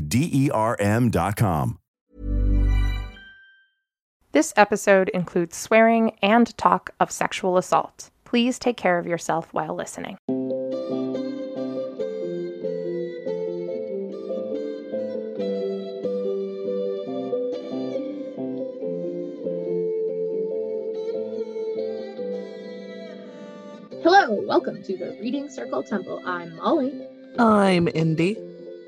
D E R M.com. This episode includes swearing and talk of sexual assault. Please take care of yourself while listening. Hello, welcome to the Reading Circle Temple. I'm Molly, I'm Indy.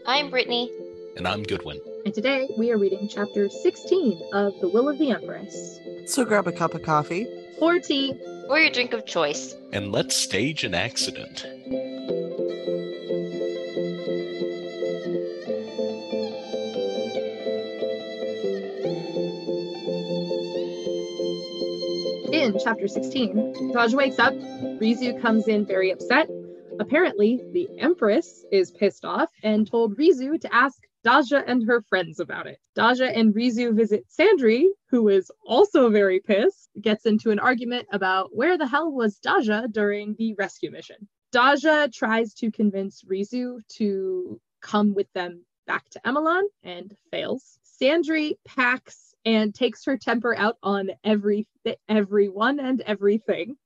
I'm Brittany. And I'm Goodwin. and today we are reading chapter 16 of The Will of the Empress. So grab a cup of coffee. or tea, Or your drink of choice. And let's stage an accident. in chapter 16, Taj wakes up. Rizu comes in very upset. Apparently, the Empress is pissed off and told Rizu to ask Daja and her friends about it. Daja and Rizu visit Sandry, who is also very pissed, gets into an argument about where the hell was Daja during the rescue mission. Daja tries to convince Rizu to come with them back to Emelan and fails. Sandry packs and takes her temper out on every everyone and everything.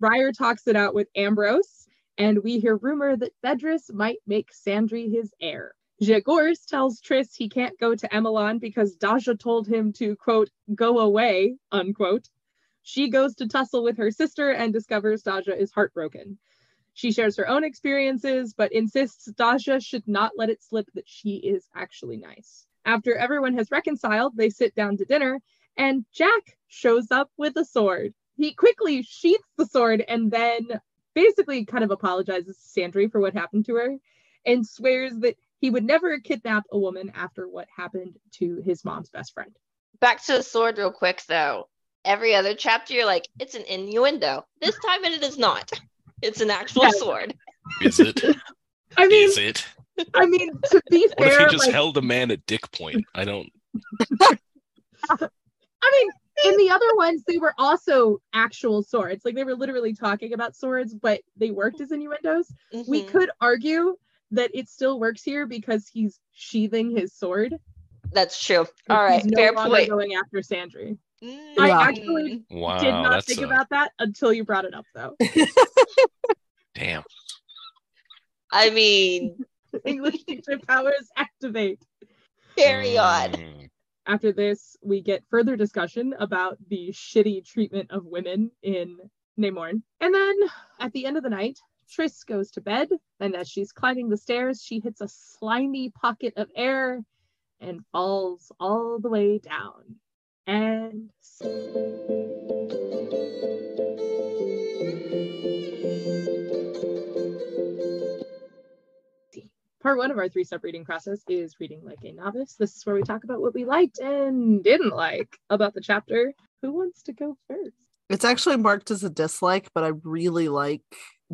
Briar talks it out with Ambrose, and we hear rumor that Vedris might make Sandry his heir. Zhegorz tells Triss he can't go to Emelan because Daja told him to, quote, go away, unquote. She goes to tussle with her sister and discovers Daja is heartbroken. She shares her own experiences, but insists Daja should not let it slip that she is actually nice. After everyone has reconciled, they sit down to dinner, and Jack shows up with a sword. He quickly sheaths the sword and then basically kind of apologizes to Sandry for what happened to her and swears that he would never kidnap a woman after what happened to his mom's best friend. Back to the sword real quick though. Every other chapter you're like, it's an innuendo. This time it is not. It's an actual Yeah. sword. Is it? I mean, Is it? I mean, to be What if fair, he just like, held a man at dick point? I don't. I mean, in the other ones, they were also actual swords. Like they were literally talking about swords, but they worked as innuendos. We Mhm. could argue that it still works here because he's sheathing his sword. That's true. All right, he's no fair point. going after Sandry. Mm. I actually Wow, did not think a- about that until you brought it up, though. damn. I mean, English teacher powers activate. carry on. Mm. After this, we get further discussion about the shitty treatment of women in Namorn. And then at the end of the night, Triss goes to bed, and as she's climbing the stairs, she hits a slimy pocket of air and falls all the way down. And part one of our three step reading process is reading like a novice. This is where we talk about what we liked and didn't like about the chapter. Who wants to go first? It's actually marked as a dislike, but I really like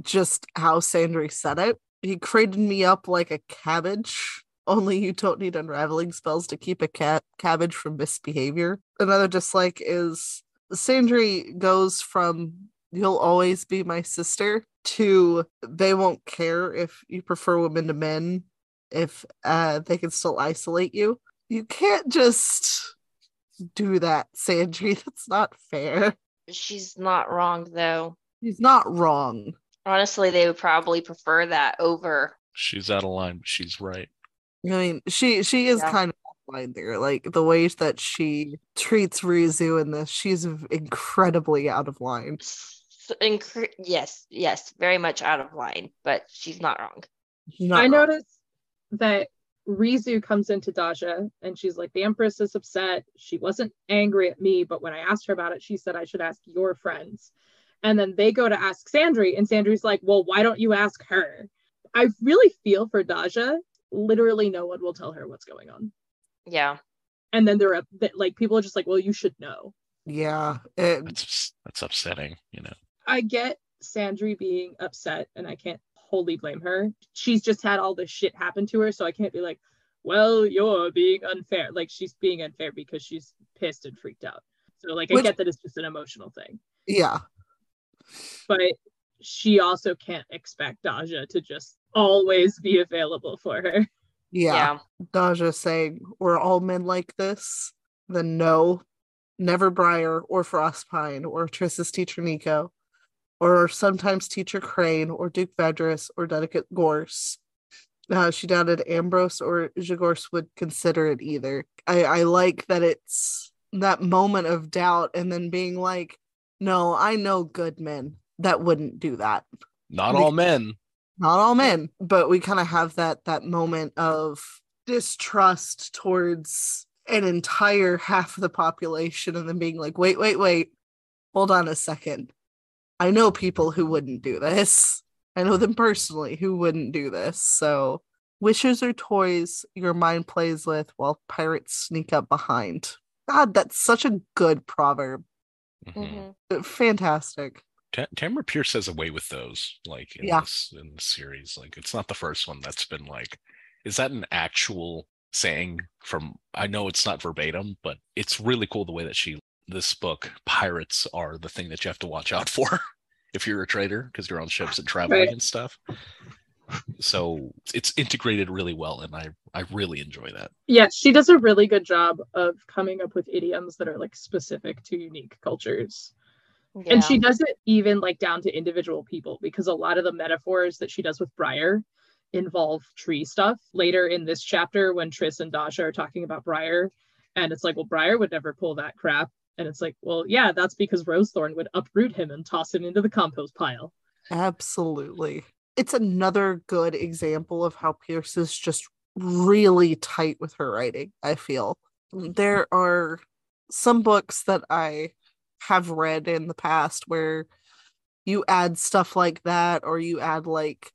just how Sandry said it. He crated me up like a cabbage Only you don't need unraveling spells to keep a cat cabbage from misbehavior. Another dislike is Sandry goes from you'll always be my sister to they won't care if you prefer women to men if uh, they can still isolate you. You can't just do that, Sandry. That's not fair. She's not wrong though. He's not wrong. Honestly, they would probably prefer that over. She's out of line, but she's right. I mean, she she is Yeah. kind of offline there. Like the ways that she treats Rizu in this, she's incredibly out of line. S- incre- yes, yes, very much out of line, but she's not wrong. She's not I wrong. noticed that Rizu comes into Daja and she's like, the Empress is upset. She wasn't angry at me, but when I asked her about it, she said I should ask your friends. And then they go to ask Sandry, and Sandry's like, well, why don't you ask her? I really feel for Daja. Literally, no one will tell her what's going on. Yeah. And then they're up, that- like, people are just like, well, you should know. Yeah, it, That's that's upsetting, you know. I get Sandry being upset, and I can't wholly blame her. She's just had all this shit happen to her, so I can't be like, well, you're being unfair. Like she's being unfair because she's pissed and freaked out. So like I Which- get that it's just an emotional thing. yeah, But she also can't expect Daja to just always be available for her. yeah. Yeah. Daja saying we're all men like this, then no, never Briar or Frostpine or Triss's teacher Nico, or sometimes teacher Crane or Duke Vedris or Dedicate Gorse. Uh, she doubted Ambrose or Zhegorz would consider it either. I, I like that it's that moment of doubt and then being like, no, I know good men that wouldn't do that. Not all men. not all men but we kind of have that that moment of distrust towards an entire half of the population and then being like wait wait wait. Hold on a second. I know people who wouldn't do this. I know them personally who wouldn't do this. So wishes are toys your mind plays with while pirates sneak up behind. God that's such a good proverb Mhm. Mhm. fantastic Ta- Tamora Pierce has a way with those, like in Yeah. this in the series. Like it's not the first one that's been like, is that an actual saying from? I know it's not verbatim, but it's really cool the way that she. This book, pirates are the thing that you have to watch out for if you're a trader because you're on ships and traveling Right. and stuff. So it's integrated really well, and I I really enjoy that. Yeah, she does a really good job of coming up with idioms that are like specific to unique cultures. Yeah. And she does it even like down to individual people because a lot of the metaphors that she does with Briar involve tree stuff. Later in this chapter, when tris and Daja are talking about Briar, and it's like, well, Briar would never pull that crap. And it's like, well, yeah, that's because Rosethorn would uproot him and toss him into the compost pile. Absolutely. It's another good example of how Pierce is just really tight with her writing, I feel. Mm-hmm. There are some books that I have read in the past where you add stuff like that or you add like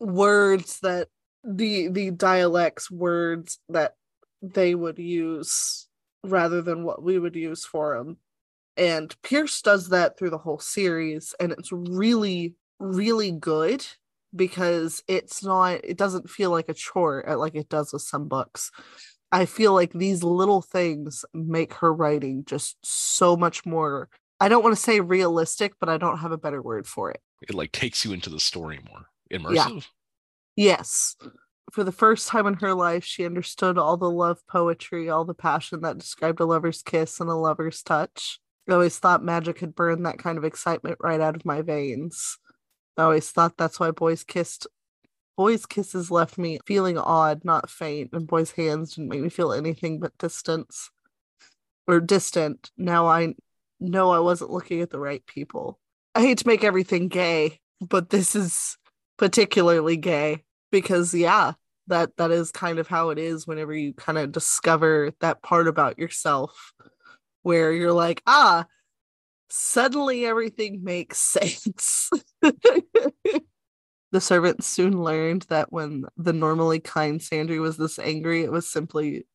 words that the the dialects words that they would use rather than what we would use for them and Pierce does that through the whole series and it's really really good because it's not it doesn't feel like a chore like it does with some books. I feel like these little things make her writing just so much more I don't want to say realistic but I don't have a better word for it. It like takes you into the story more immersive. Yes. For the first time in her life, she understood all the love poetry, all the passion that described a lover's kiss and a lover's touch. I always thought magic had burned that kind of excitement right out of my veins. I always thought that's why boys kissed. Boys' kisses left me feeling odd, not faint, and boys' hands didn't make me feel anything but distance. Or distant. Now I know I wasn't looking at the right people. I hate to make everything gay, but this is particularly gay because yeah that that is kind of how it is whenever you kind of discover that part about yourself where you're like ah suddenly everything makes sense the servants soon learned that when the normally kind sandry was this angry it was simply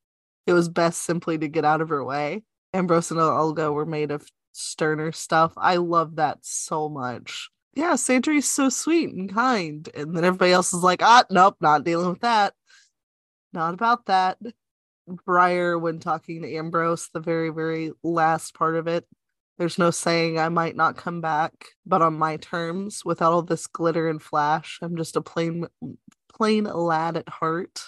it was best simply to get out of her way ambrose and olga were made of sterner stuff i love that so much yeah, Sandry's so sweet and kind. And then everybody else is like, ah, nope, not dealing with that. not about that. Briar, when talking to Ambrose, the very, very last part of it, there's no saying I might not come back, but on my terms, without all this glitter and flash. I'm just a plain, plain lad at heart.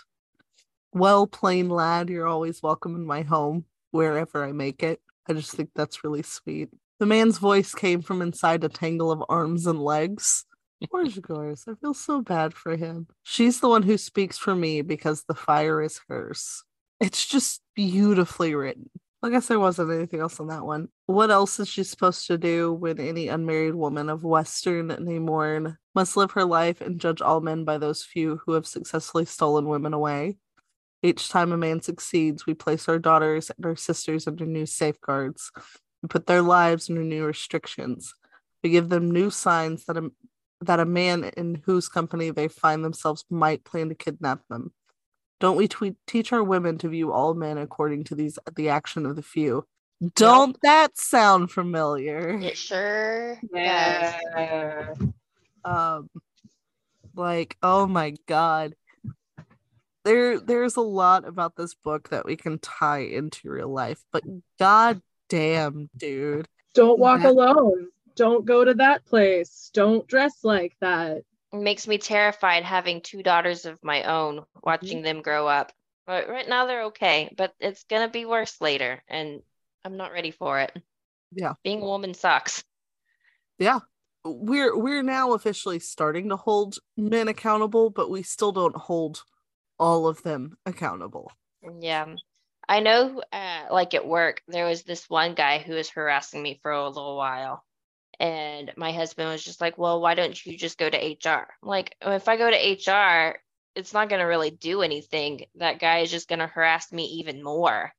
Well, plain lad, you're always welcome in my home, wherever I make it. I just think that's really sweet. The man's voice came from inside a tangle of arms and legs. Poor Zhegorz, I feel so bad for him. She's the one who speaks for me because the fire is hers. It's just beautifully written. I guess there wasn't anything else on that one. What else is she supposed to do when any unmarried woman of Western Namorn must live her life and judge all men by those few who have successfully stolen women away? Each time a man succeeds, we place our daughters and our sisters under new safeguards. We put their lives under new restrictions. We give them new signs that a, that a man in whose company they find themselves might plan to kidnap them. Don't we tweet, teach our women to view all men according to these the action of the few? Don't that sound familiar? It sure Yeah. Um, like oh my god, there there's a lot about this book that we can tie into real life, but god damn, dude, Don't walk That- alone. Don't go to that place. Don't dress like that. Makes me terrified having two daughters of my own, Mm-hmm. watching them grow up. But right now they're okay, but it's gonna be worse later, and I'm not ready for it. Yeah. Being a woman sucks. yeah. We're we're now officially starting to hold men accountable, but we still don't hold all of them accountable. Yeah. I know, uh, like at work, there was this one guy who was harassing me for a little while. And my husband was just like, well, why don't you just go to HR? I'm like, oh, if I go to HR, it's not going to really do anything. That guy is just going to harass me even more.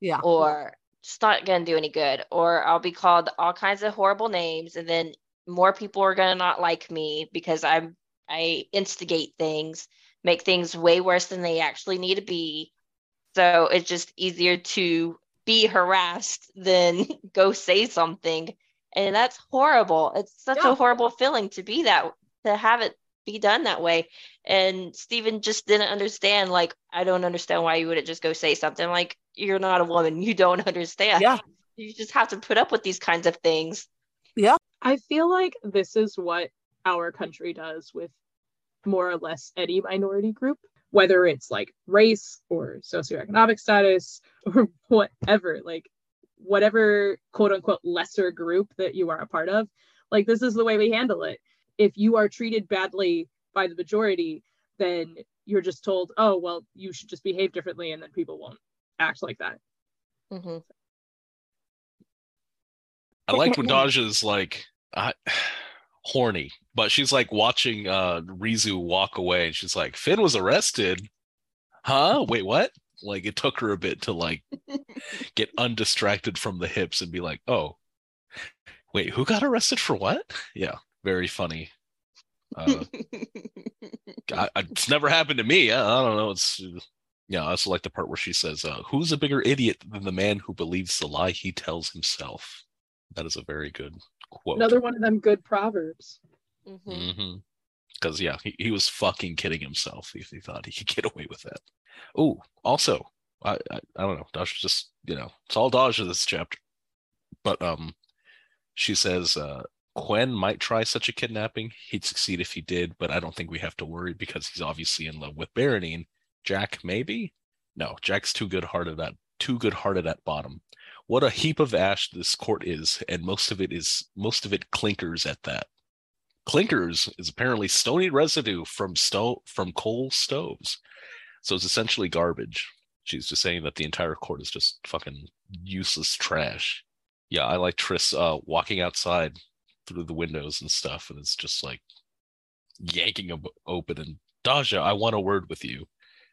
Yeah. Or just not going to do any good. Or I'll be called all kinds of horrible names. And then more people are going to not like me because I'm, I instigate things, make things way worse than they actually need to be. So it's just easier to be harassed than go say something. And that's horrible. It's such Yeah. a horrible feeling to be that, to have it be done that way. And Stephen just didn't understand. Like, I don't understand why you wouldn't just go say something. Like, you're not a woman. You don't understand. Yeah. You just have to put up with these kinds of things. Yeah i feel like this is what our country does with more or less any minority group, whether it's like race or socioeconomic status or whatever, like whatever quote unquote lesser group that you are a part of. Like, this is the way we handle it. If you are treated badly by the majority, then you're just told, oh, well, you should just behave differently, and then people won't act like that. Mhm. I liked when Daja's like I, horny, but she's like watching uh Rizu walk away and she's like, Finn was arrested. Huh? Wait, what? Like it took her a bit to like get undistracted from the hips and be like, oh, wait, who got arrested for what? Yeah, very funny. Uh, I, I- it's never happened to me. I, I don't know. It's yeah. I also like the part where she says, uh, "Who's a bigger idiot than the man who believes the lie he tells himself?" That is a very good quote. Another one of them good proverbs. Mhm. Because yeah, he, he was fucking kidding himself if he thought he could get away with that. Oh, also, I, I I don't know. Dash just you know it's all Dodge in this chapter, but um, she says uh Quen might try such a kidnapping. He'd succeed if he did, but I don't think we have to worry because he's obviously in love with Baronine. Jack, maybe? No, Jack's too good-hearted at too good-hearted at bottom. What a heap of ash this court is, and most of it is most of it clinkers at that. Clinkers is apparently stony residue from sto- from coal stoves. So it's essentially garbage. She's just saying that the entire court is just fucking useless trash. Yeah, I like Tris uh, walking outside through the windows and stuff, and it's just like yanking them open and Daja, I want a word with you.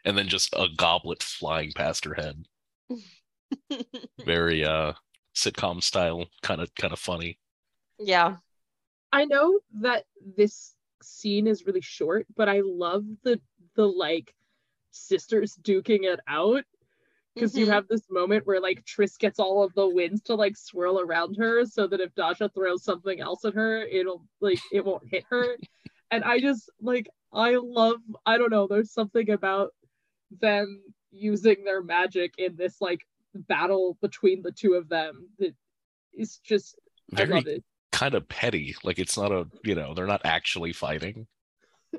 And then just a goblet flying past her head. Very uh sitcom style, kind of kind of funny. yeah. I know that this scene is really short, but I love the the like sisters duking it out because you Mhm. have this moment where like Triss gets all of the winds to like swirl around her so that if Daja throws something else at her, it'll like it won't hit her. and I just like I love I don't know, there's something about them using their magic in this like battle between the two of them that is just I love it. Kind of petty. Like it's not a you know they're not actually fighting.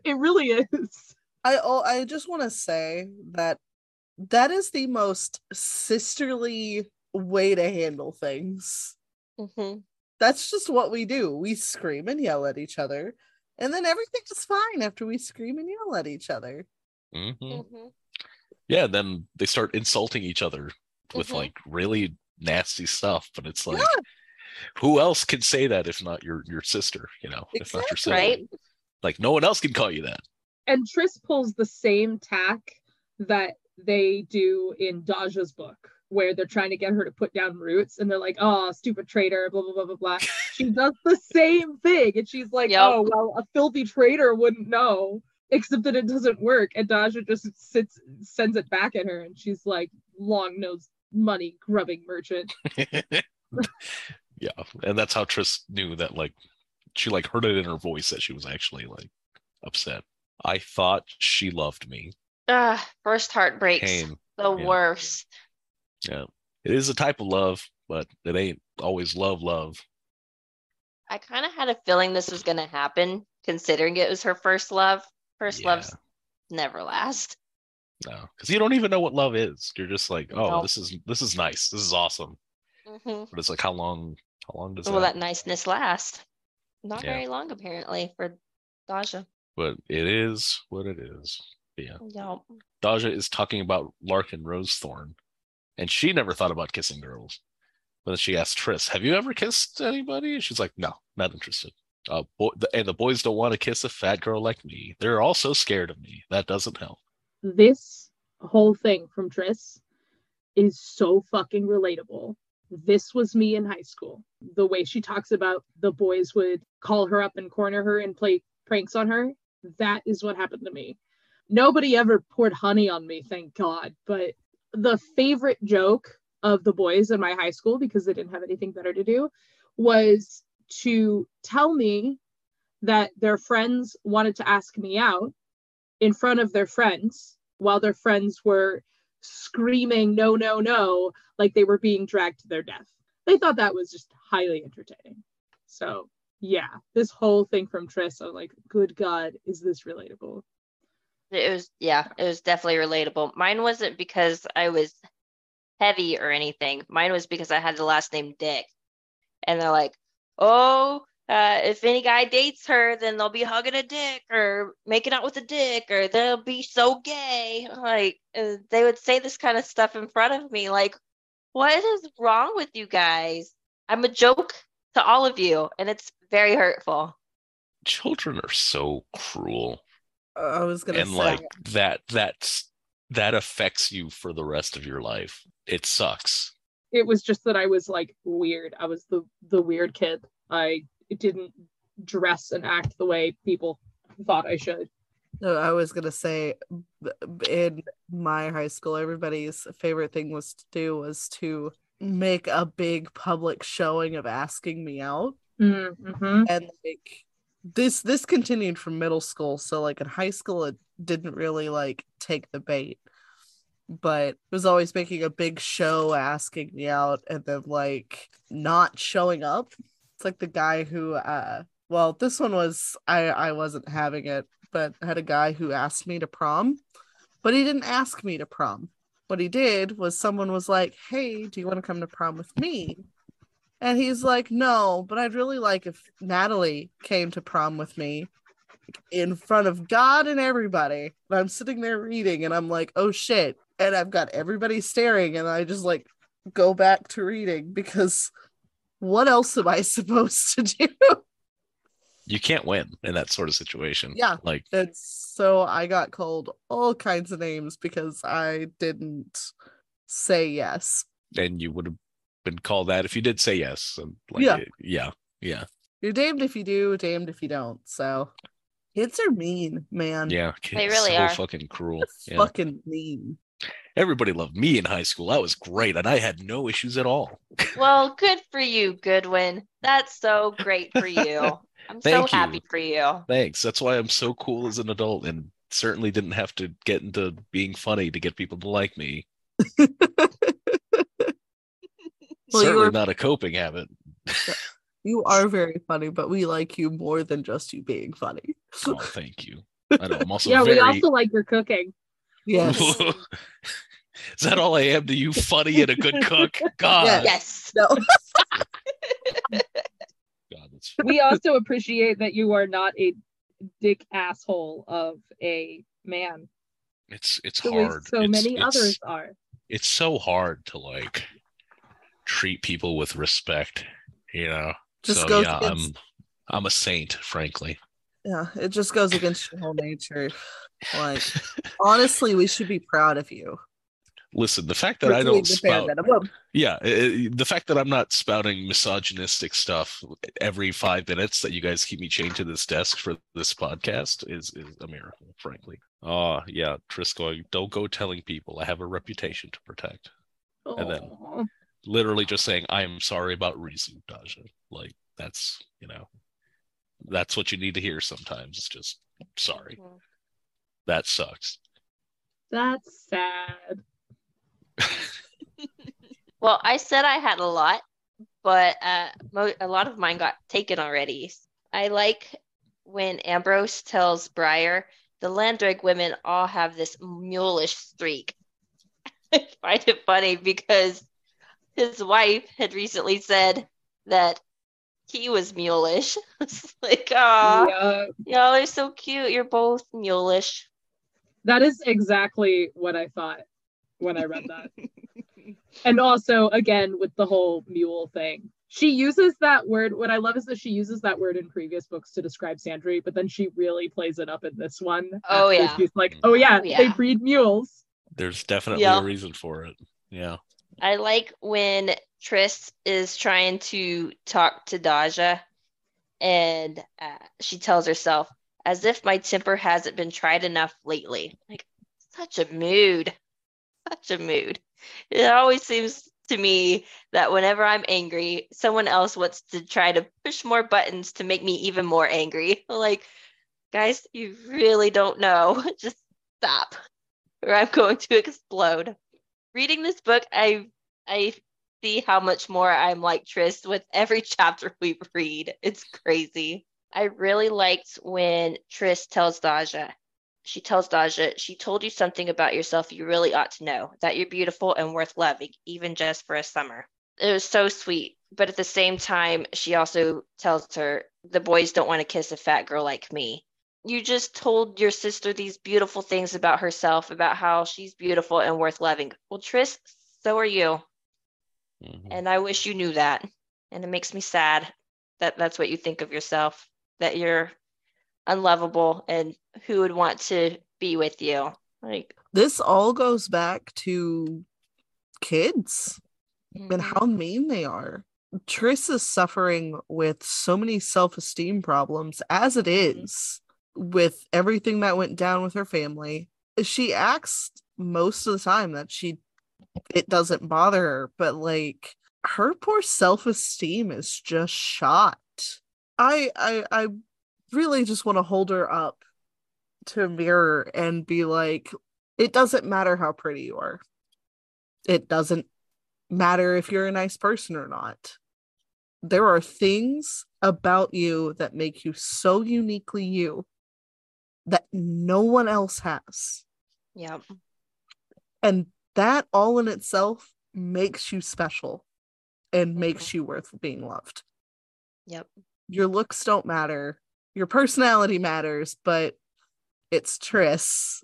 It really is. I oh, I just want to say that that is the most sisterly way to handle things. Mhm. That's just what we do. We scream and yell at each other, and then everything is fine after we scream and yell at each other. hmm Mhm. Yeah, then they start insulting each other with Mhm. like really nasty stuff. But it's like, Yeah. Who else can say that if not your your sister? You know, if not your Exactly. sibling. Right? Like no one else can call you that. And Triss pulls the same tack that they do in Daja's book, where they're trying to get her to put down roots and they're like, oh, stupid traitor, blah, blah, blah, blah, blah. she does the same thing. And she's like, Yep. oh, well, a filthy traitor wouldn't know, except that it doesn't work. And Daja just sits, sends it back at her. And she's like, long nosed money grubbing merchant. yeah, and that's how Triss knew that like she like heard it in her voice that she was actually like upset. I thought she loved me. Ah, first heartbreaks. Pain. The Yeah. worst. Yeah. It is a type of love, but it ain't always love love. I kind of had a feeling this was going to happen, considering it was her first love. First Yeah. loves never last. No. Because you don't even know what love is. You're just like, oh, No. this is this is nice. This is awesome. hmm But it's like how long how long does Will that that niceness last? Not Yeah. very long, apparently, for Daja. but it is what it is. Yeah. Yep. Daja is talking about Larkin Rosethorn, and she never thought about kissing girls. But then she asked Triss, "Have you ever kissed anybody?" And she's like, "No, not interested." Uh, boy, the, and the boys don't want to kiss a fat girl like me. They're all so scared of me. That doesn't help. This whole thing from Triss is so fucking relatable. This was me in high school. The way she talks about the boys would call her up and corner her and play pranks on her. That is what happened to me. Nobody ever poured honey on me, thank God. But the favorite joke of the boys in my high school, because they didn't have anything better to do, was to tell me that their friends wanted to ask me out in front of their friends while their friends were screaming no no no like they were being dragged to their death they thought that was just highly entertaining so yeah this whole thing from Triss i'm like good god is this relatable It was, yeah, it was definitely relatable. Mine wasn't because I was heavy or anything. Mine was because I had the last name Dick. And they're like, oh, uh, if any guy dates her, then they'll be hugging a dick or making out with a dick or they'll be so gay. Like, uh, they would say this kind of stuff in front of me. Like, what is wrong with you guys? I'm a joke to all of you, and it's very hurtful. Children are so cruel, I was gonna and say like that. That's that affects you for the rest of your life. It sucks. it was just that i was like weird i was the the weird kid i didn't dress and act the way people thought i should No, I was gonna say in my high school, everybody's favorite thing was to do was to make a big public showing of asking me out. mm-hmm. And like this this continued from middle school. So like in high school it didn't really like take the bait. But it was always making a big show asking me out and then like not showing up. It's like the guy who uh well this one was I I wasn't having it but had a guy who asked me to prom, but he didn't ask me to prom. What he did was someone was like, Hey, do you want to come to prom with me? And he's like, No, but I'd really like if Natalie came to prom with me in front of God and everybody. And I'm sitting there reading and I'm like, Oh shit. And I've got everybody staring, and I just like go back to reading because what else am I supposed to do? You can't win in that sort of situation. Yeah. Like And so I got called all kinds of names because I didn't say yes. and you would have been called that if you did say yes. And like, Yeah. yeah, yeah, You're damned if you do, damned if you don't. So kids are mean, man. yeah. They It's really so are. fucking cruel. They're Yeah. Fucking mean. Everybody loved me in high school. I was great, and I had no issues at all. Well, good for you, Goodwin. That's so great for you. I'm so you. happy for you. Thanks. That's why I'm so cool as an adult and certainly didn't have to get into being funny to get people to like me. Well, you certainly were- not a coping habit. You are very funny, but we like you more than just you being funny. oh, thank you. I know I'm also yeah, very. we also like your cooking. Yes. Is that all I am to you? Funny and a good cook? God, Yes. Yes. No. God, that's We also appreciate that you are not a dick asshole of a man. it's it's The hard. so It's- many it's- others are. It's so hard to like treat people with respect. You know. Just so goes yeah, I'm I'm a saint, frankly. Yeah, it just goes against your whole nature. Like, honestly, we should be proud of you. Listen, the fact that I don't spout, yeah, i- the fact that I'm not spouting misogynistic stuff every five minutes that you guys keep me chained to this desk for this podcast is is a miracle, frankly. Oh yeah, Tris going, don't go telling people. I have a reputation to protect. And then- Literally just saying, I am sorry about Rizu, Daja. Like that's you know, that's what you need to hear sometimes. It's just sorry. That sucks. That's sad. Well, I said I had a lot, but uh, mo- a lot of mine got taken already. I like when Ambrose tells Briar the Landreg women all have this mulish streak. I find it funny because his wife had recently said that he was mulish. It's like, ah, Yeah, y'all are so cute. You're both mulish. that is exactly what I thought when I read that. and also, again, with the whole mule thing, she uses that word. What I love is that she uses that word in previous books to describe Sandry, but then she really plays it up in this one. Oh, after yeah. She's like, oh, yeah, Oh, they breed mules. There's definitely Yeah. a reason for it. Yeah. I like when Tris is trying to talk to Daja and uh, she tells herself, as if my temper hasn't been tried enough lately. Like, such a mood. Such a mood. It always seems to me that whenever I'm angry, someone else wants to try to push more buttons to make me even more angry. Like, guys, you really don't know. Just stop, or I'm going to explode. Reading this book, I I see how much more I'm like Tris with every chapter we read. It's crazy. I really liked when Tris tells Daja, she tells Daja, she told you something about yourself you really ought to know, that you're beautiful and worth loving, even just for a summer. It was so sweet. But at the same time, she also tells her, the boys don't want to kiss a fat girl like me. You just told your sister these beautiful things about herself, about how she's beautiful and worth loving. Well, Tris, so are you. Mhm. And I wish you knew that. And it makes me sad that that's what you think of yourself, that you're unlovable and who would want to be with you. Like, This all goes back to kids and mhm. how mean they are. Triss is suffering with so many self esteem problems as it is with everything that went down with her family. She acts most of the time that she it doesn't bother her, but like her poor self esteem is just shot. I I I really just want to hold her up to a mirror and be like, it doesn't matter how pretty you are. It doesn't matter if you're a nice person or not. There are things about you that make you so uniquely you that no one else has. Yep. And that all in itself makes you special and makes you worth being loved. Yep. Your looks don't matter. Your personality matters, but it's Triss.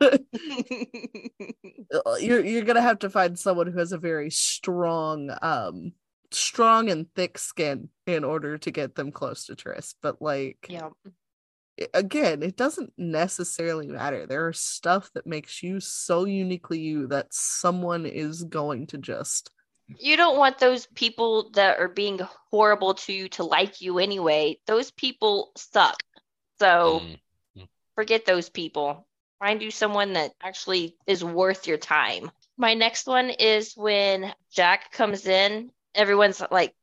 you're you're gonna have to find someone who has a very strong um strong and thick skin in order to get them close to Triss. But like yep. I- again, it doesn't necessarily matter. There are stuff that makes you so uniquely you that someone is going to just You don't want those people that are being horrible to you to like you anyway. Those people suck. So Mm. forget those people. Find you someone that actually is worth your time. My next one is when Jack comes in, everyone's like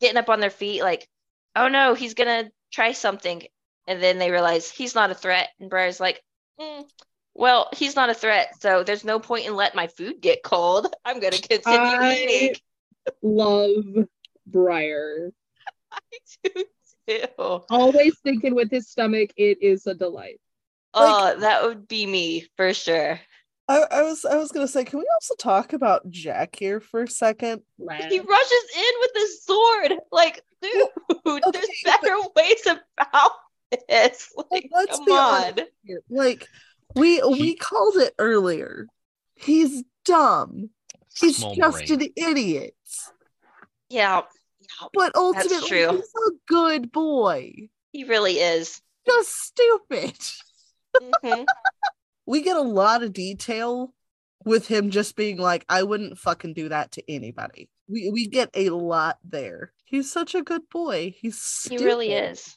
getting up on their feet, like, oh no, he's gonna try something. And then they realize he's not a threat. And Briar's like, Mm, Well, he's not a threat, so there's no point in letting my food get cold. I'm gonna continue I- eating. Love Briar. Ew. Always thinking with his stomach, it is a delight. Oh, that would be me for sure. I, I was I was gonna say, can we also talk about Jack here for a second? He rushes in with his sword. Like, dude, there's okay, better ways about this. Like, let's come be on. honest. here. Like we we called it earlier. He's dumb. He's Small just brain. an idiot. Yeah, yeah, But ultimately, true. he's a good boy. he really is. Just stupid. Mhm. We get a lot of detail with him just being like, I wouldn't fucking do that to anybody. We we get a lot there. He's such a good boy. He's He really is.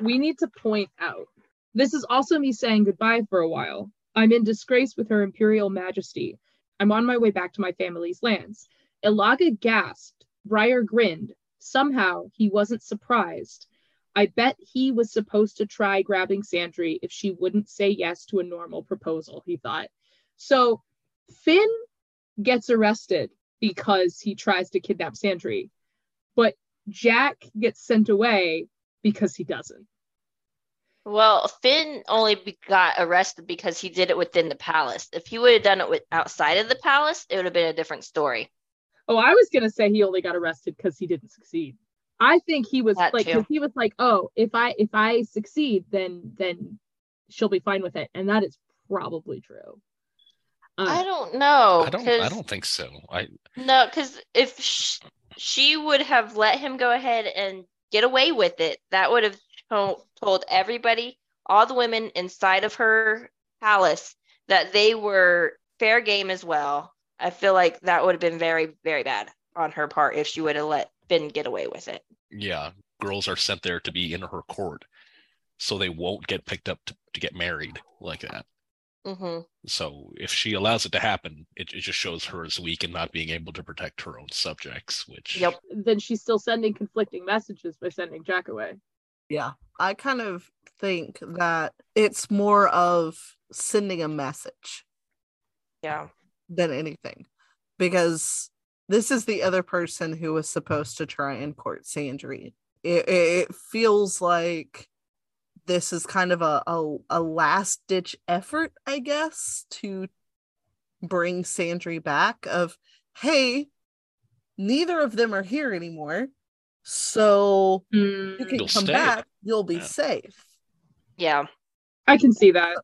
We need to point out this is also me saying goodbye for a while. I'm in disgrace with her imperial majesty. I'm on my way back to my family's lands. Ilaga gasped. Briar grinned. Somehow he wasn't surprised. I bet he was supposed to try grabbing Sandry if she wouldn't say yes to a normal proposal, he thought. So Finn gets arrested because he tries to kidnap Sandry, but Jack gets sent away because he doesn't. Well, Finn only got arrested because he did it within the palace. If he would have done it with outside of the palace, it would have been a different story. Oh, I was gonna say he only got arrested because he didn't succeed. I think he was That like, he was like, oh, if I if I succeed, then then she'll be fine with it, and that is probably true. Uh, I don't know. I don't. I don't think so. I No, because if sh- she would have let him go ahead and get away with it, that would have told everybody, all the women inside of her palace, that they were fair game as well. I feel like that would have been very, very bad on her part if she would have let Finn get away with it. yeah, girls are sent there to be in her court, so they won't get picked up to, to get married like that. Hmm So if she allows it to happen, it, it just shows her as weak and not being able to protect her own subjects. Which Yep. then she's still sending conflicting messages by sending Jack away. Yeah. I kind of think that it's more of sending a message Yeah. than anything because this is the other person who was supposed to try and court Sandry. It, it, it feels like this is kind of a, a, a last ditch effort, I guess, to bring Sandry back of, hey, neither of them are here anymore. So you mm. can You'll come stay. back, you'll be Yeah. safe. Yeah. I can see that.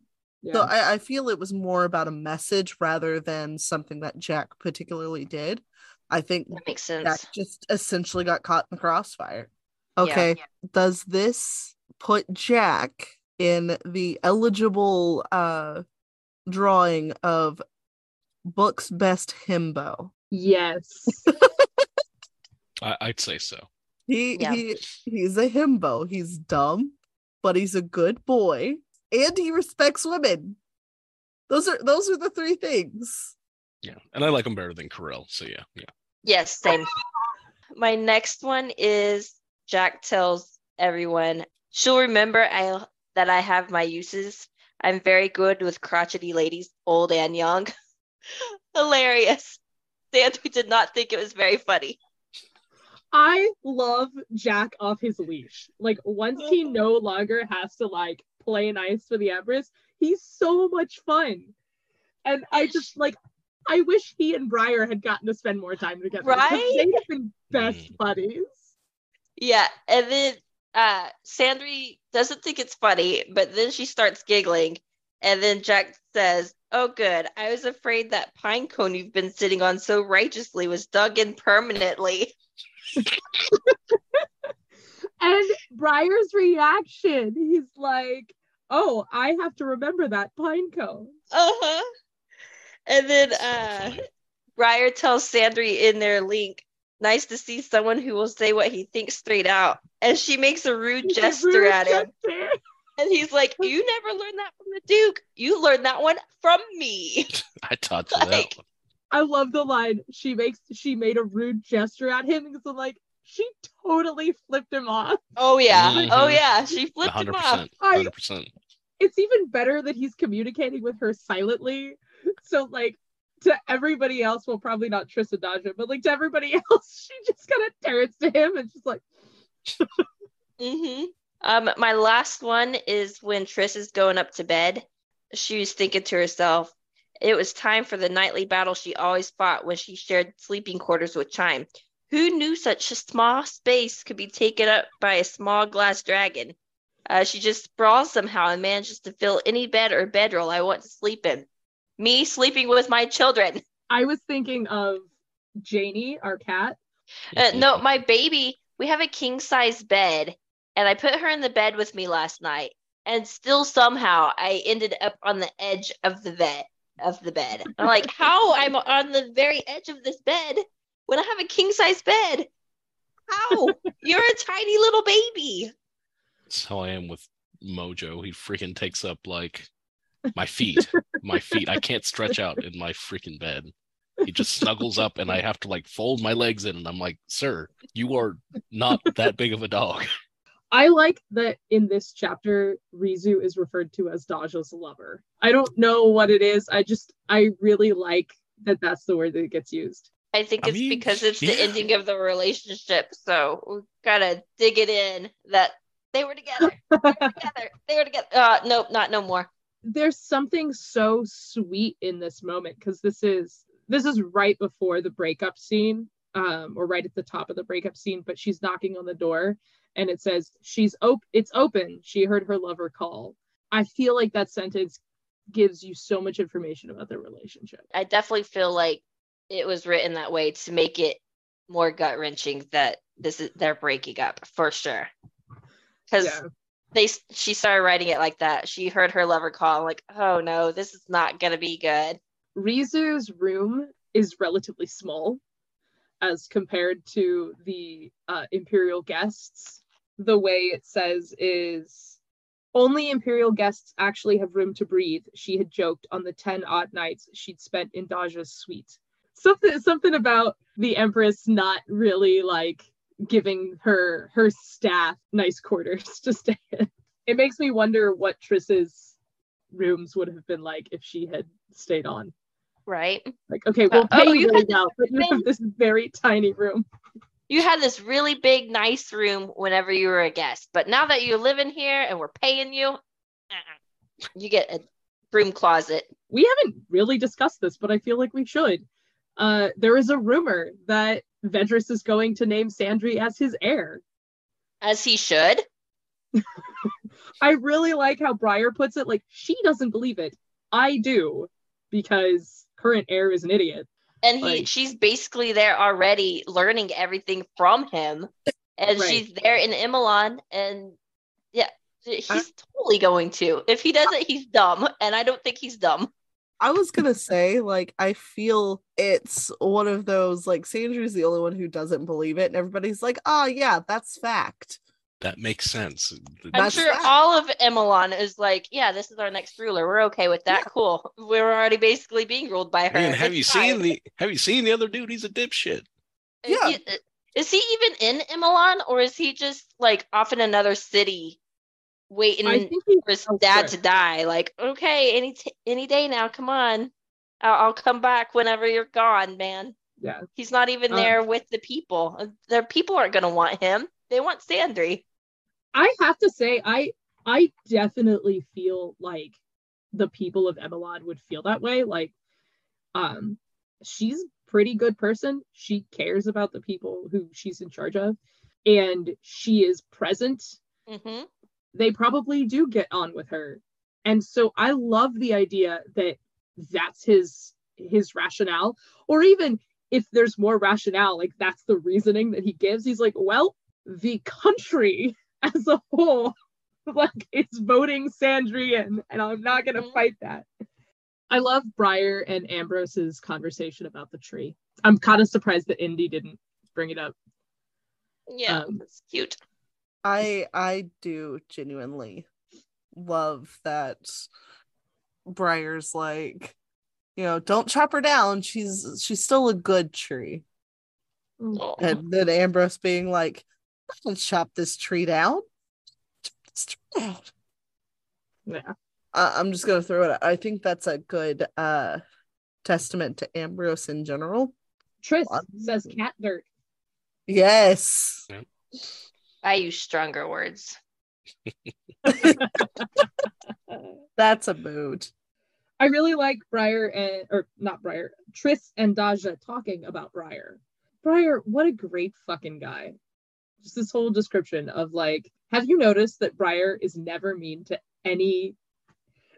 So I, I feel it was more about a message rather than something that Jack particularly did. I think That makes Jack sense. just essentially got caught in the crossfire. Yeah. Okay. Does this put Jack in the eligible uh drawing of book's best himbo? yes. I, I'd say so. He Yeah. he he's a himbo. He's dumb, but he's a good boy and he respects women. Those are those are the three things. Yeah, and I like him better than Carell. So yeah, yeah. Yes, same. My next one is Jack tells everyone she'll remember I that I have my uses. I'm very good with crotchety ladies, old and young. Hilarious. Sandry did not think it was very funny. I love Jack off his leash. Like once he no longer has to like play nice for the Empress, he's so much fun. And I just like I wish he and Briar had gotten to spend more time together. Right? They'd have been best Mm. buddies. Yeah, and then uh Sandry doesn't think it's funny, but then she starts giggling, and then Jack says, "Oh, good. I was afraid that pine cone you've been sitting on so righteously was dug in permanently." And Briar's reaction, he's like, "Oh, I have to remember that pine cone." Uh-huh. And then So uh. Briar tells Sandry in their link, nice to see someone who will say what he thinks straight out. And she makes a rude He's a gesture rude at him. gesture. And he's like, You never learned that from the Duke. You learned that one from me. I taught you that one. I love the line. She makes she made a rude gesture at him because I'm like, she totally flipped him off. Oh yeah. Mhm. Oh yeah. She flipped him hundred off. percent, I- hundred percent. it's even better that he's communicating with her silently. So like to everybody else, well, probably not Tristan Daja, but like to everybody else, she just kind of turns to him and she's like, Mm-hmm. Um, my last one is when Triss is going up to bed. She was thinking to herself, it was time for the nightly battle she always fought when she shared sleeping quarters with Chime. Who knew such a small space could be taken up by a small glass dragon? Uh, she just sprawls somehow and manages to fill any bed or bedroll I want to sleep in. Me sleeping with my children. I was thinking of Janie, our cat. Uh, no, my baby, we have a king size bed, and I put her in the bed with me last night, and still somehow I ended up on the edge of the bed of the bed. I'm like, how I'm on the very edge of this bed when I have a king size bed? How? You're a tiny little baby. That's how I am with Mojo. He freaking takes up like my feet. my feet. I can't stretch out in my freaking bed. He just snuggles up and I have to like fold my legs in and I'm like, sir, you are not that big of a dog. I like that in this chapter, Rizu is referred to as Daja's lover. I don't know what it is. I just, I really like that that's the word that gets used. I think I it's mean, because it's yeah. the ending of the relationship. So we gotta dig it in that they were together. They were together. They were together. Uh, nope, not no more. There's something so sweet in this moment because this is this is right before the breakup scene, um, or right at the top of the breakup scene. But she's knocking on the door, and it says she's op- It's open. She heard her lover call. I feel like that sentence gives you so much information about their relationship. I definitely feel like it was written that way to make it more gut wrenching that this is they're breaking up for sure. Because Yeah. They she started writing it like that. She heard her lover call, like, oh no, this is not gonna be good. Rizu's room is relatively small as compared to the uh, imperial guests. The way it says is only imperial guests actually have room to breathe. She had joked on the 10 odd nights she'd spent in Daja's suite. Something something about the empress not really like giving her her staff nice quarters to stay in. It makes me wonder what Tris's rooms would have been like if she had stayed on. Right? Like, okay, we'll Uh, pay oh, you you had well, but you have this very tiny room. You had this really big, nice room whenever you were a guest, but now that you're living here and we're paying you, uh-uh. you get a broom closet. We haven't really discussed this, but I feel like we should. Uh, there is a rumor that Vedris is going to name Sandry as his heir. As he should. I really like how Briar puts it. Like, she doesn't believe it. I do, because current heir is an idiot. And he Like- she's basically there already learning everything from him. And Right. she's there in Emelan and yeah, he's I- totally going to. If he doesn't, he's dumb. And I don't think he's dumb. I was gonna say, like, I feel it's one of those like Sandry's the only one who doesn't believe it, and everybody's like, "Ah, yeah, that's fact." That makes sense. I'm That's sure that. all of Emelan is like, yeah, this is our next ruler. We're okay with that. Cool. We're already basically being ruled by her. Man, have you It's seen the have you seen the other dude? He's a dipshit. Is Yeah. he, is he even in Emelan or is he just like off in another city waiting I think he's for his dad elsewhere. to die? Like, okay, any t- any day now, come on. I'll, I'll come back whenever you're gone, man. Yeah. He's not even Uh, there with the people. Their people aren't going to want him. They want Sandry. I have to say, I I definitely feel like the people of Emelan would feel that way. Like, um, she's pretty good person. She cares about the people who she's in charge of, and she is present. hmm They probably do get on with her, and so I love the idea that that's his his rationale, or even if there's more rationale, like that's the reasoning that he gives. He's like, well, the country as a whole like it's voting Sandrian, and I'm not gonna Mhm. fight that. I love Briar and Ambrose's conversation about the tree. I'm kind of surprised that Indy didn't bring it up. Yeah, Um, it's cute. I I do genuinely love that Briar's like, you know, don't chop her down. She's she's still a good tree. Oh. And then Ambrose being like, I can chop this tree down. Chop this tree down. Yeah. Uh, I'm just gonna throw it. Out. I think that's a good uh testament to Ambrose in general. Tris What? says cat dirt. Yes. I use stronger words. That's a mood. I really like Briar and or not Briar, Tris and Daja talking about Briar. Briar, what a great fucking guy. Just this whole description of like, have you noticed that Briar is never mean to any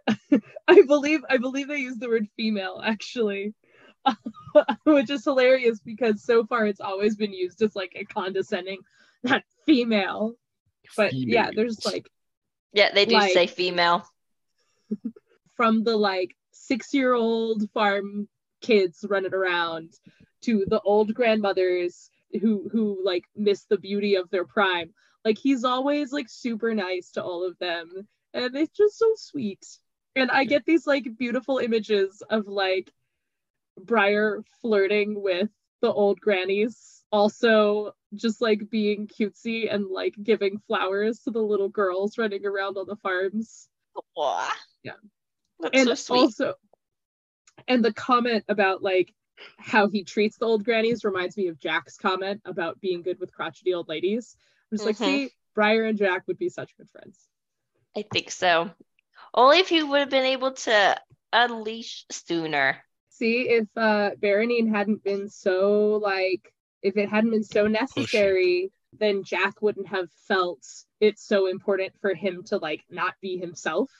I believe I believe they use the word female actually. Which is hilarious because so far it's always been used as like a condescending that female. But yeah, there's like Yeah, they do Like- say female. from the like six year old farm kids running around to the old grandmothers who who like miss the beauty of their prime like he's always like super nice to all of them and it's just so sweet and i get these like beautiful images of like briar flirting with the old grannies also just like being cutesy and like giving flowers to the little girls running around on the farms Aw. Yeah. That's and so sweet. also and the comment about like how he treats the old grannies reminds me of jack's comment about being good with crotchety old ladies i'm just like Mhm. see briar and jack would be such good friends I think so. Only if he would have been able to unleash sooner. see if uh Berenene hadn't been so like if it hadn't been so necessary then jack wouldn't have felt it's so important for him to like not be himself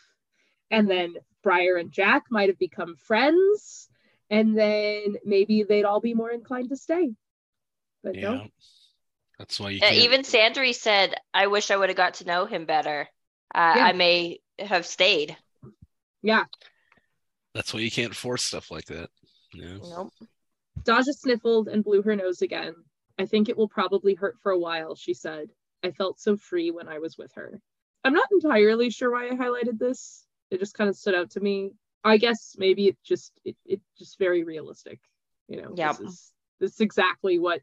and then briar and jack might have become friends and then maybe they'd all be more inclined to stay but Yeah. no That's why you Yeah, can't. even Sandry said, I wish I would have got to know him better. Uh, Yeah. I may have stayed. yeah That's why you can't force stuff like that. Yeah. Nope. Daja sniffled and blew her nose again. I think it will probably hurt for a while, she said. I felt so free when I was with her. I'm not entirely sure why I highlighted this. It just kind of stood out to me. I guess maybe it just it, it just very realistic. You know, Yeah. this is this is exactly what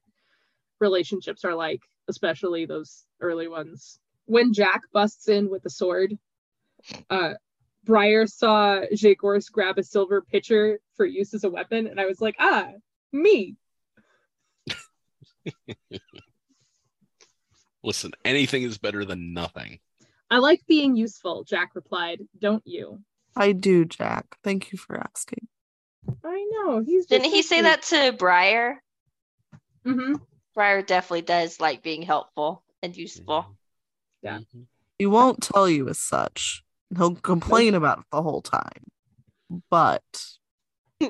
relationships are like, especially those early ones. When Jack busts in with the sword, uh Briar saw Zhegorz grab a silver pitcher for use as a weapon, and I was like, ah, me. Listen, anything is better than nothing. I like being useful, Jack replied. Don't you? I do, Jack. Thank you for asking. I know. He's Didn't he say that to Briar? hmm Briar definitely does like being helpful and useful. Yeah. Mhm. He won't tell you as such. He'll complain about it the whole time. But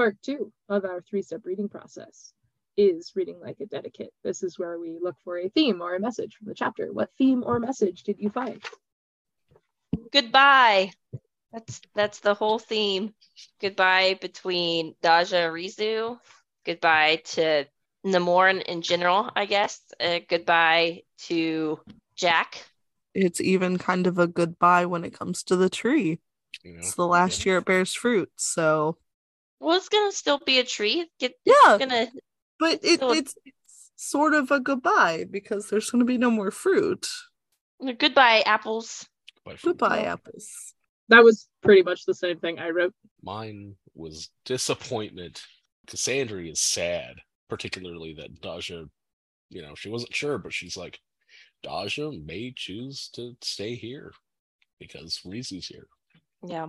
Part two of our three step reading process is reading like a dedicate. This is where we look for a theme or a message from the chapter. What theme or message did you find? Goodbye. That's that's the whole theme. Goodbye between Daja and Rizu. Goodbye to Namorn in general, I guess. Uh, goodbye to Jack. It's even kind of a goodbye when it comes to the tree. You know? It's the last year it bears fruit, so Well, it's gonna still be a tree. Get, yeah. it's gonna But it, So- it's, it's sort of a goodbye because there's going to be no more fruit. goodbye apples. By fruit. Goodbye, apples. That was pretty much the same thing I wrote. Mine was disappointment. Cassandra is sad, particularly that Daja, you know, she wasn't sure, but she's like, Daja may choose to stay here because Rizu's here. Yeah.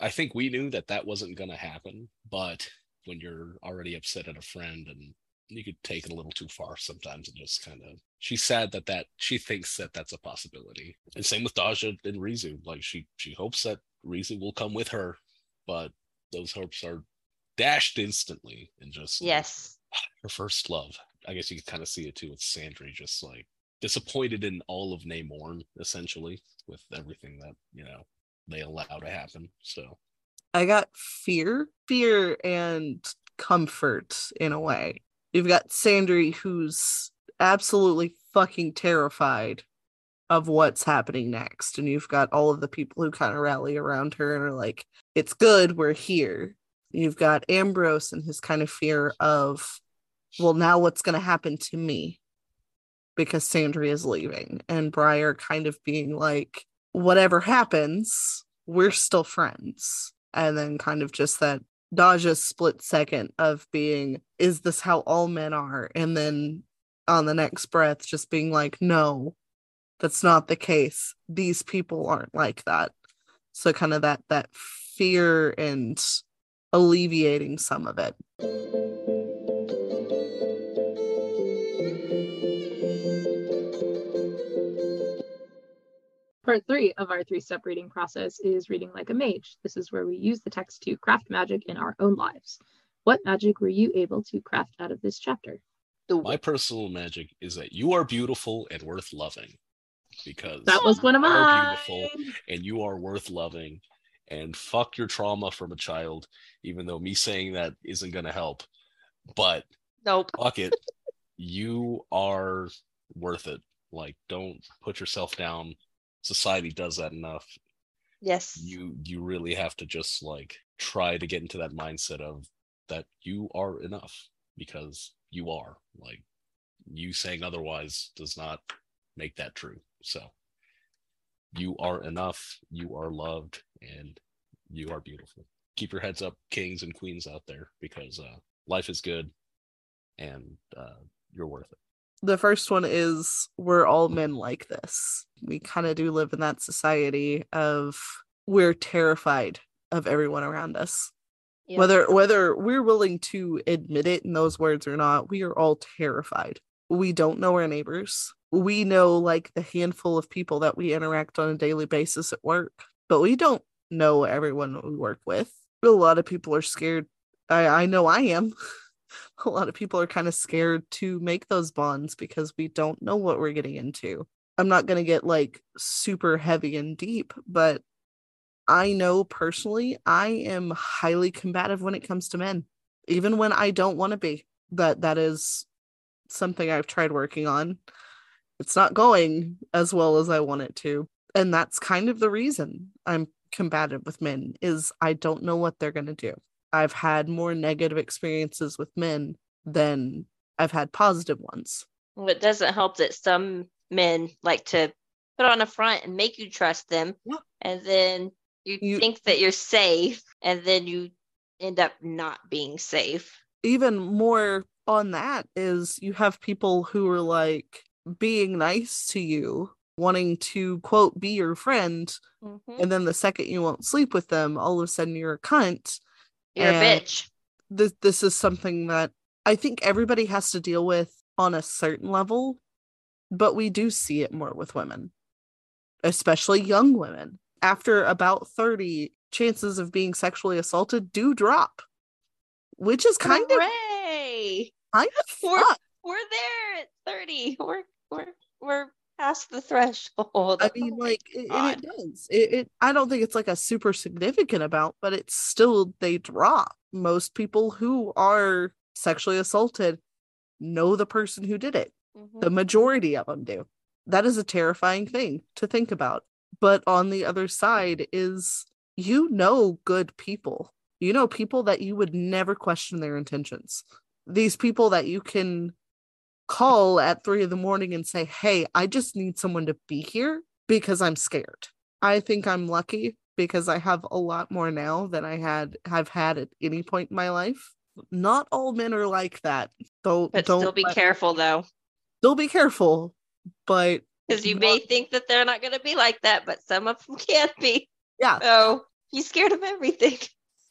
I think we knew that that wasn't going to happen, but when you're already upset at a friend and you could take it a little too far sometimes and just kind of she's sad that that she thinks that that's a possibility and same with Daja and Rizu like she she hopes that Rizu will come with her but those hopes are dashed instantly and just like, Yes. her first love I guess you can kind of see it too with Sandry just like disappointed in all of Namorn essentially with everything that you know they allow to happen so I got fear, fear and comfort in a way. You've got Sandry who's absolutely fucking terrified of what's happening next. And you've got all of the people who kind of rally around her and are like, it's good, we're here. You've got Ambrose and his kind of fear of, well, now what's going to happen to me? Because Sandry is leaving. And Briar kind of being like, whatever happens, we're still friends and then kind of just that Daja's split second of being, is this how all men are? And then on the next breath, just being like, no, that's not the case. These people aren't like that. So kind of that that fear and alleviating some of it. Part three of our three step reading process is reading like a mage. This is where we use the text to craft magic in our own lives. What magic were you able to craft out of this chapter? my personal magic is that you are beautiful and worth loving because That was one of you are mine. beautiful and you are worth loving and fuck your trauma from a child even though me saying that isn't going to help but Nope. fuck it you are worth it like don't put yourself down society does that enough Yes. you you really have to just like try to get into that mindset of that you are enough because you are. Like you saying otherwise does not make that true. So you are enough you are loved and you are beautiful. Keep your heads up kings and queens out there because uh life is good and uh you're worth it The first one is we're all men like this. We kind of do live in that society of we're terrified of everyone around us. Yeah. whether whether we're willing to admit it in those words or not we are all terrified we don't know our neighbors we know like the handful of people that we interact on a daily basis at work but we don't know everyone we work with a lot of people are scared i i know i am a lot of people are kind of scared to make those bonds because we don't know what we're getting into i'm not going to get like super heavy and deep but I know personally, I am highly combative when it comes to men, even when I don't want to be. That that is something I've tried working on. It's not going as well as I want it to. And that's kind of the reason I'm combative with men is I don't know what they're going to do. I've had more negative experiences with men than I've had positive ones. Well, it doesn't help that some men like to put on a front and make you trust them. Yeah. And then you, You- think that you're safe and then you end up not being safe. Even more on that is you have people who are like being nice to you, wanting to quote be your friend, Mhm. and then the second you won't sleep with them, all of a sudden you're a cunt. You're a bitch. This this is something that I think everybody has to deal with on a certain level, but we do see it more with women, especially young women. After about 30, chances of being sexually assaulted do drop, which is kind of Hooray! kind of We're, fun. we're there at 30. We're we're we're past the threshold. I mean, like, it, it does. It, it. I don't think it's like a super significant amount, but it's still they drop. Most people who are sexually assaulted know the person who did it. Mhm. The majority of them do. That is a terrifying thing to think about. But on the other side is you know good people. You know people that you would never question their intentions. These people that you can call at three in the morning and say, Hey, I just need someone to be here because I'm scared. I think I'm lucky because I have a lot more now than I had have had at any point in my life. Not all men are like that. Don't But don't still be let- careful though. still be careful. But Because you may think that they're not going to be like that, but some of them can't be. yeah, So be scared of everything,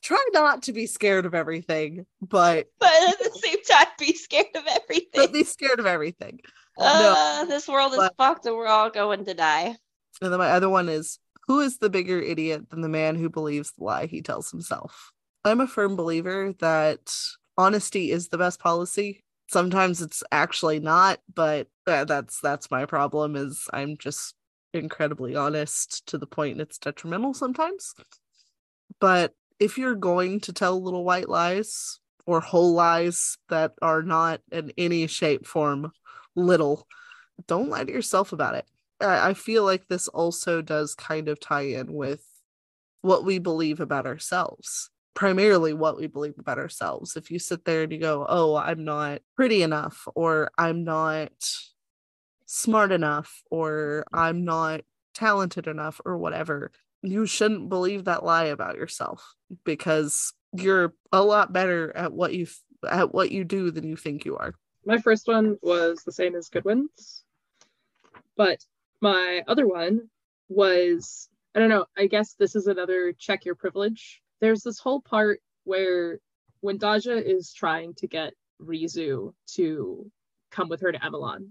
try not to be scared of everything, but but at the same time, be scared of but everything. be scared of everything. Uh, this world is fucked and we're all going to die. And then my other one is who is the bigger idiot than the man who believes the lie he tells himself? I'm a firm believer that honesty is the best policy. Sometimes it's actually not, but uh, that's that's my problem is I'm just incredibly honest to the point it's detrimental sometimes. But if you're going to tell little white lies or whole lies that are not in any shape form little, don't lie to yourself about it. I I feel like this also does kind of tie in with what we believe about ourselves. Primarily, what we believe about ourselves. If you sit there and you go, Oh, I'm not pretty enough, or I'm not smart enough, or mm-hmm. I'm not talented enough, or whatever, you shouldn't believe that lie about yourself because you're a lot better at what you at what you do than you think you are. My first one was the same as Goodwin's, but my other one was I don't know. I guess this is another check your privilege. There's this whole part where when Daja is trying to get Rizu to come with her to Emelan,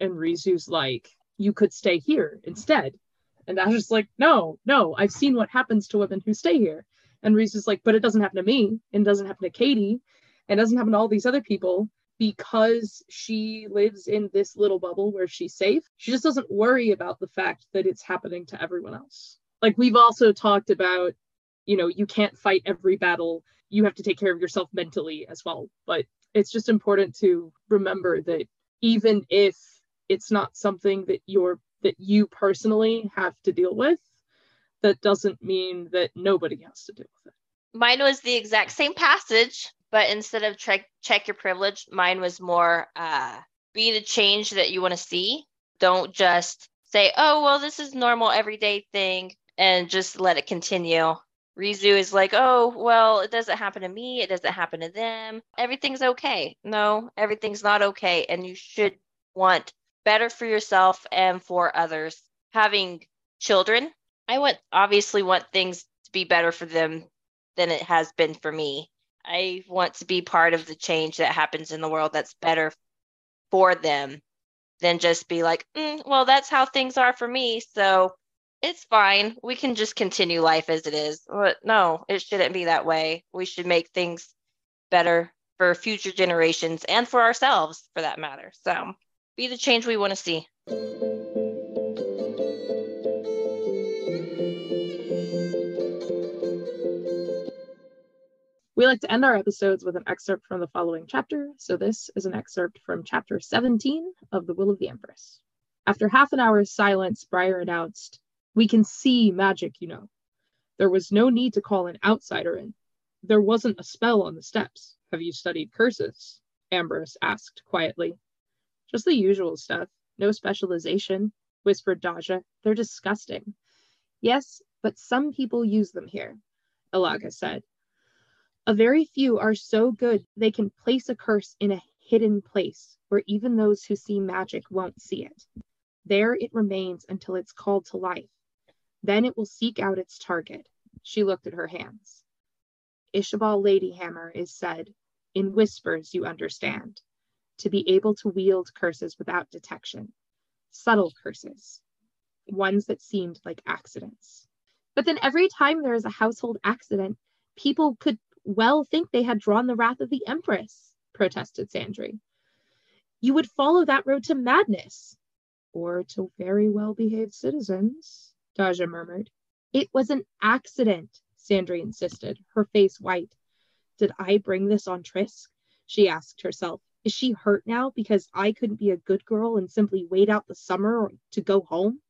and Rizu's like, "You could stay here instead," and Daja's like, "No, no. I've seen what happens to women who stay here." And Rizu's like, "But it doesn't happen to me, and doesn't happen to Katie, and it doesn't happen to all these other people." because she lives in this little bubble where she's safe, she just doesn't worry about the fact that it's happening to everyone else. Like we've also talked about, you know, you can't fight every battle. You have to take care of yourself mentally as well. But it's just important to remember that even if it's not something that you're that you personally have to deal with, that doesn't mean that nobody has to deal with it. Mine was the exact same passage, but instead of check check your privilege, mine was more uh, be the change that you want to see. Don't just say, "Oh, well, this is normal everyday thing," and just let it continue. Rizu is like, "Oh, well, it doesn't happen to me. It doesn't happen to them. Everything's okay." No, everything's not okay, and you should want better for yourself and for others. Having children, I want obviously want things to be better for them than it has been for me. I want to be part of the change that happens in the world that's better for them than just be like, "Mm, well, that's how things are for me. So it's fine. We can just continue life as it is. But no, it shouldn't be that way. We should make things better for future generations and for ourselves for that matter. So be the change we want to see. We like to end our episodes with an excerpt from the following chapter, so this is an excerpt from chapter 17 of The Will of the Empress. After half an hour's silence, Briar announced, We can see magic, you know. There was no need to call an outsider in. There wasn't a spell on the steps. Have you studied curses? Ambrose asked quietly. Just the usual stuff. No specialization, whispered Daja. They're disgusting. Yes, but some people use them here, Alaga said. A very few are so good they can place a curse in a hidden place where even those who see magic won't see it. There it remains until it's called to life. Then it will seek out its target. She looked at her hands. Ishabal Ladyhammer is said, in whispers you understand, to be able to wield curses without detection. Subtle curses, ones that seemed like accidents. But then every time there is a household accident, people could well think they had drawn the wrath of the Empress, protested Sandry. You would follow that road to madness. Or to very well behaved citizens, Daja murmured. It was an accident, Sandry insisted, her face white. Did I bring this on Trisk? She asked herself. Is she hurt now because I couldn't be a good girl and simply wait out the summer to go home?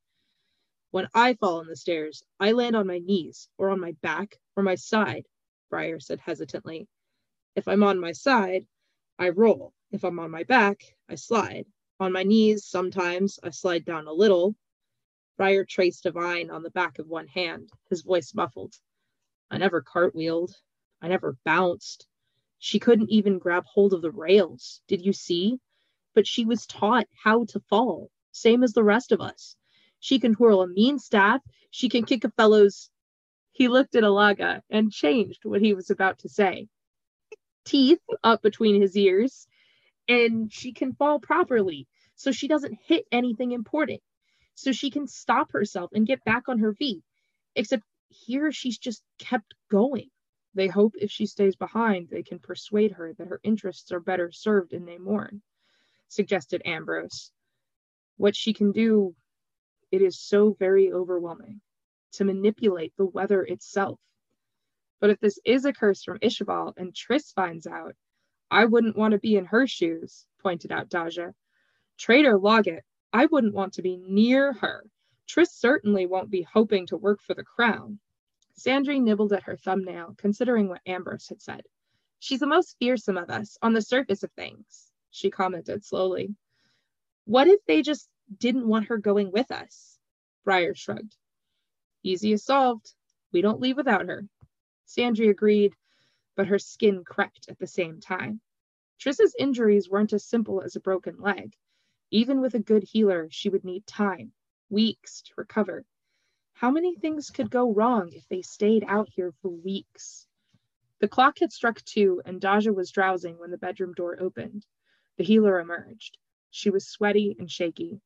When I fall on the stairs, I land on my knees or on my back or my side, Briar said hesitantly. If I'm on my side, I roll. If I'm on my back, I slide. On my knees, sometimes I slide down a little. Briar traced a vine on the back of one hand, his voice muffled. I never cartwheeled. I never bounced. She couldn't even grab hold of the rails. Did you see? But she was taught how to fall, same as the rest of us. She can twirl a mean staff. She can kick a fellow's he looked at Alaga and changed what he was about to say. Teeth up between his ears, and she can fall properly so she doesn't hit anything important. So she can stop herself and get back on her feet. Except here she's just kept going. They hope if she stays behind, they can persuade her that her interests are better served in Namorn, suggested Ambrose. What she can do, it is so very overwhelming to manipulate the weather itself. But if this is a curse from Ishabal and Tris finds out, I wouldn't want to be in her shoes, pointed out Daja. Traitor Loggett, I wouldn't want to be near her. Tris certainly won't be hoping to work for the crown. Sandry nibbled at her thumbnail, considering what Ambrose had said. She's the most fearsome of us on the surface of things, she commented slowly. What if they just didn't want her going with us? Briar shrugged. Easy as solved. We don't leave without her. Sandry agreed, but her skin crept at the same time. Tris's injuries weren't as simple as a broken leg. Even with a good healer, she would need time, weeks to recover. How many things could go wrong if they stayed out here for weeks? The clock had struck two, and Daja was drowsing when the bedroom door opened. The healer emerged. She was sweaty and shaky.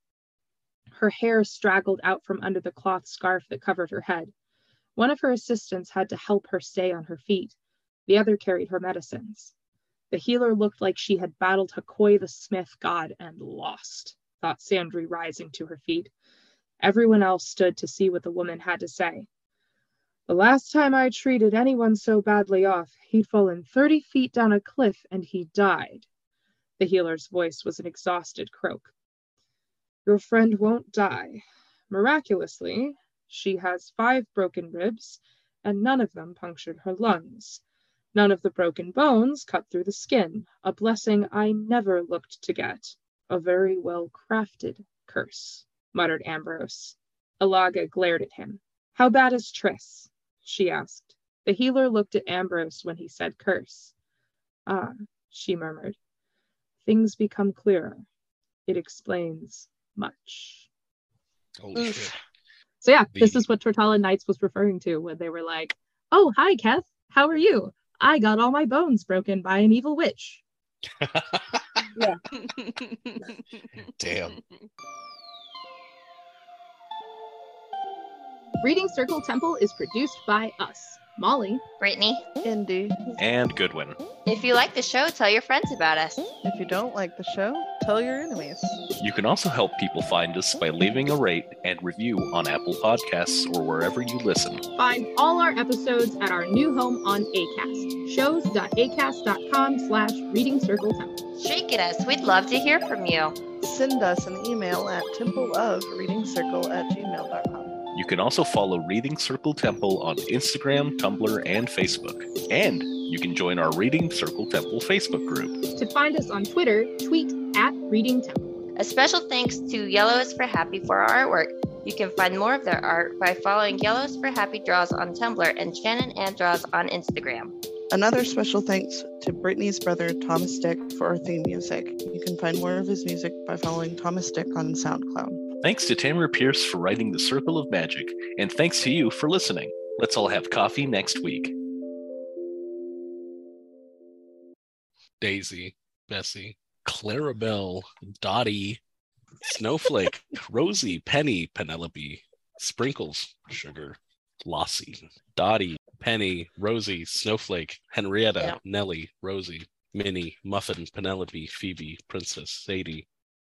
Her hair straggled out from under the cloth scarf that covered her head. One of her assistants had to help her stay on her feet. The other carried her medicines. The healer looked like she had battled Hakoi the smith god and lost, thought Sandry, rising to her feet. Everyone else stood to see what the woman had to say. The last time I treated anyone so badly off, he'd fallen 30 feet down a cliff and he died. The healer's voice was an exhausted croak. Your friend won't die. Miraculously, she has five broken ribs, and none of them punctured her lungs. None of the broken bones cut through the skin, a blessing I never looked to get. A very well crafted curse, muttered Ambrose. Alaga glared at him. How bad is Tris? she asked. The healer looked at Ambrose when he said curse. Ah, she murmured. Things become clearer. It explains much. Holy Oof. shit. So yeah, this is what Tortalla Knights was referring to when they were like, "Oh, hi, Keth. How are you? I got all my bones broken by an evil witch." Yeah. Damn. Reading Circle Temple is produced by us, Molly. Brittany, Indy. And Goodwin. if you like the show, tell your friends about us. If you don't like the show, tell tell your enemies. You can also help people find us by leaving a rate and review on Apple Podcasts or wherever you listen. Find all our episodes at our new home on ACAST, shows.acast.com slash reading circle temple. Shake at us. We'd love to hear from you. Send us an email at templeofreadingcircle at gmail.com. You can also follow Reading Circle Temple on Instagram, Tumblr, and Facebook. And you can join our Reading Circle Temple Facebook group. To find us on Twitter, tweet at Reading Temple. A special thanks to Yellow is for Happy for our artwork. You can find more of their art by following Yellows for Happy Draws on Tumblr and Shannon and Draws on Instagram. Another special thanks to Brittany's brother Thomas Dick for our theme music. You can find more of his music by following Thomas Dick on SoundCloud. Thanks to Tamora Pierce for writing The Circle of Magic, and thanks to you for listening. Let's all have coffee next week. Daisy, Bessie, Clarabelle, Dottie, Snowflake, Rosie, Penny, Penelope, Sprinkles, Sugar, Lossie, Dottie, Penny, Rosie, Snowflake, Henrietta, Yeah. Nellie, Rosie, Minnie, Muffin, Penelope, Phoebe, Princess, Sadie,